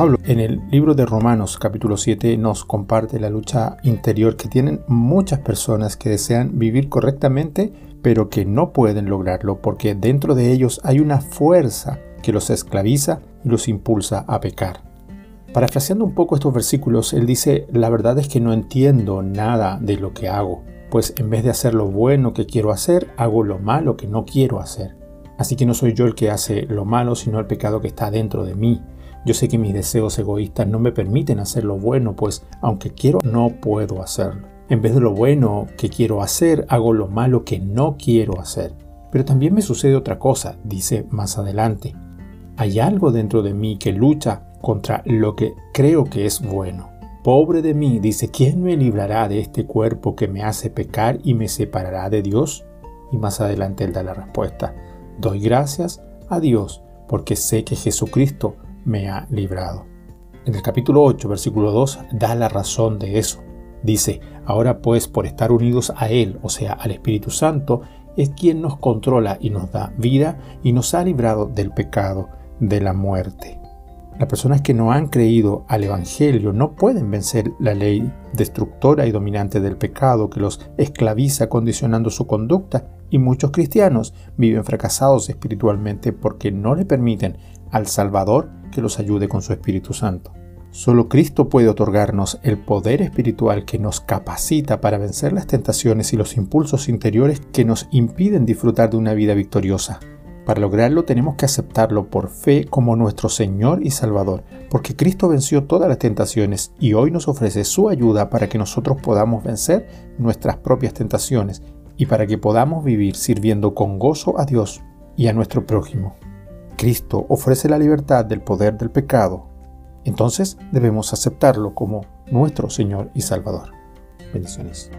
Pablo en el libro de Romanos capítulo 7 nos comparte la lucha interior que tienen muchas personas que desean vivir correctamente pero que no pueden lograrlo porque dentro de ellos hay una fuerza que los esclaviza y los impulsa a pecar. Parafraseando un poco estos versículos, él dice, la verdad es que no entiendo nada de lo que hago, pues en vez de hacer lo bueno que quiero hacer, hago lo malo que no quiero hacer. Así que no soy yo el que hace lo malo, sino el pecado que está dentro de mí. Yo sé que mis deseos egoístas no me permiten hacer lo bueno, pues aunque quiero, no puedo hacerlo. En vez de lo bueno que quiero hacer, hago lo malo que no quiero hacer. Pero también me sucede otra cosa, dice más adelante. Hay algo dentro de mí que lucha contra lo que creo que es bueno. Pobre de mí, dice, ¿quién me librará de este cuerpo que me hace pecar y me separará de Dios? Y más adelante él da la respuesta. Doy gracias a Dios porque sé que Jesucristo me ha librado. En el capítulo 8, versículo 2, da la razón de eso. Dice, ahora pues por estar unidos a Él, o sea, al Espíritu Santo, es quien nos controla y nos da vida y nos ha librado del pecado, de la muerte. Las personas que no han creído al Evangelio no pueden vencer la ley destructora y dominante del pecado que los esclaviza condicionando su conducta y muchos cristianos viven fracasados espiritualmente porque no le permiten al Salvador que los ayude con su Espíritu Santo. Solo Cristo puede otorgarnos el poder espiritual que nos capacita para vencer las tentaciones y los impulsos interiores que nos impiden disfrutar de una vida victoriosa. Para lograrlo tenemos que aceptarlo por fe como nuestro Señor y Salvador, porque Cristo venció todas las tentaciones y hoy nos ofrece su ayuda para que nosotros podamos vencer nuestras propias tentaciones y para que podamos vivir sirviendo con gozo a Dios y a nuestro prójimo. Cristo ofrece la libertad del poder del pecado, entonces debemos aceptarlo como nuestro Señor y Salvador. Bendiciones.